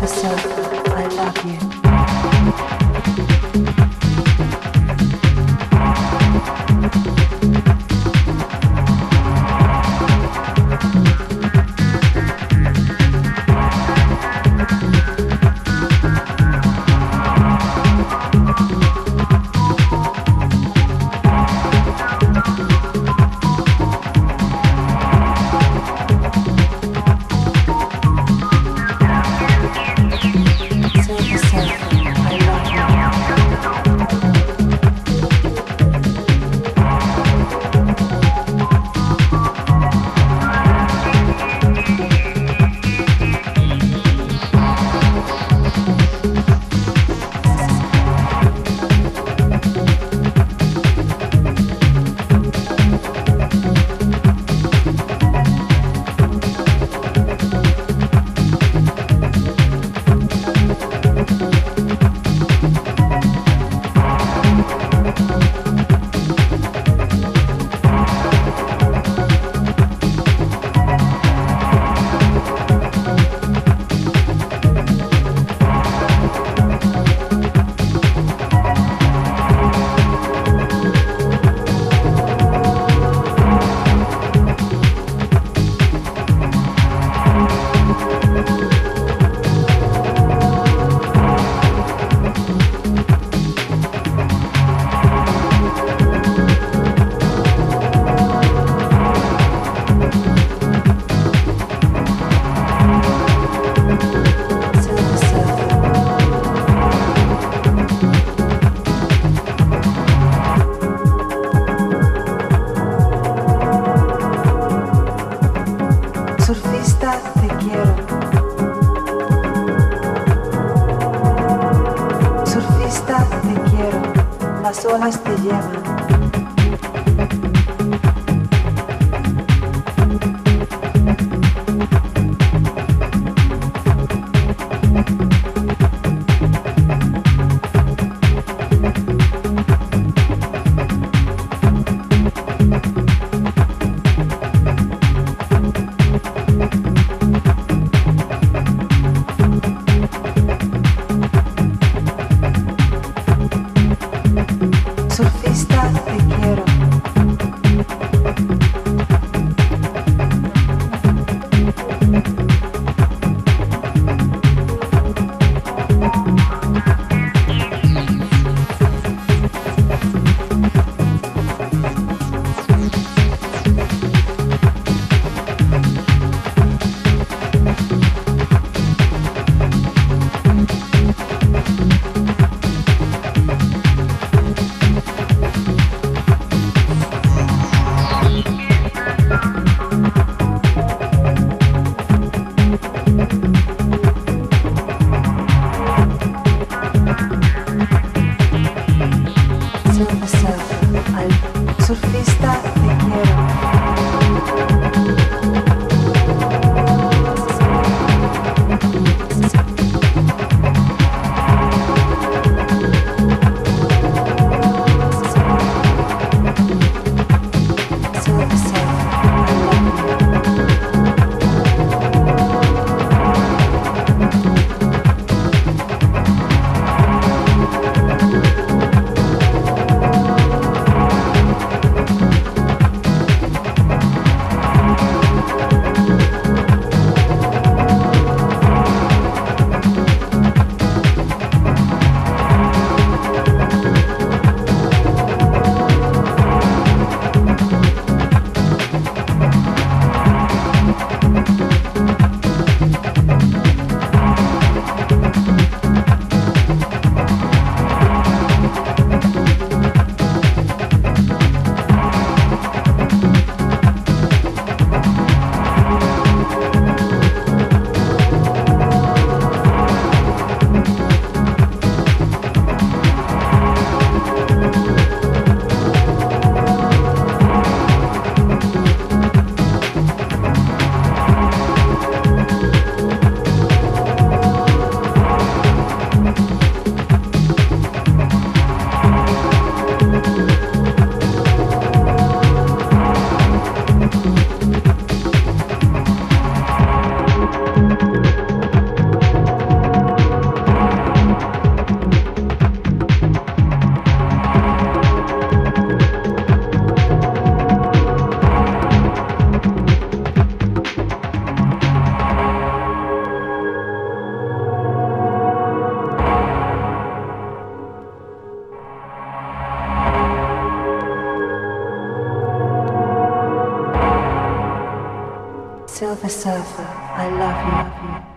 yourself, I love you. surfista te quiero. Surfista te quiero, las olas te llevan. Al surfista Silver Surfer, I love you.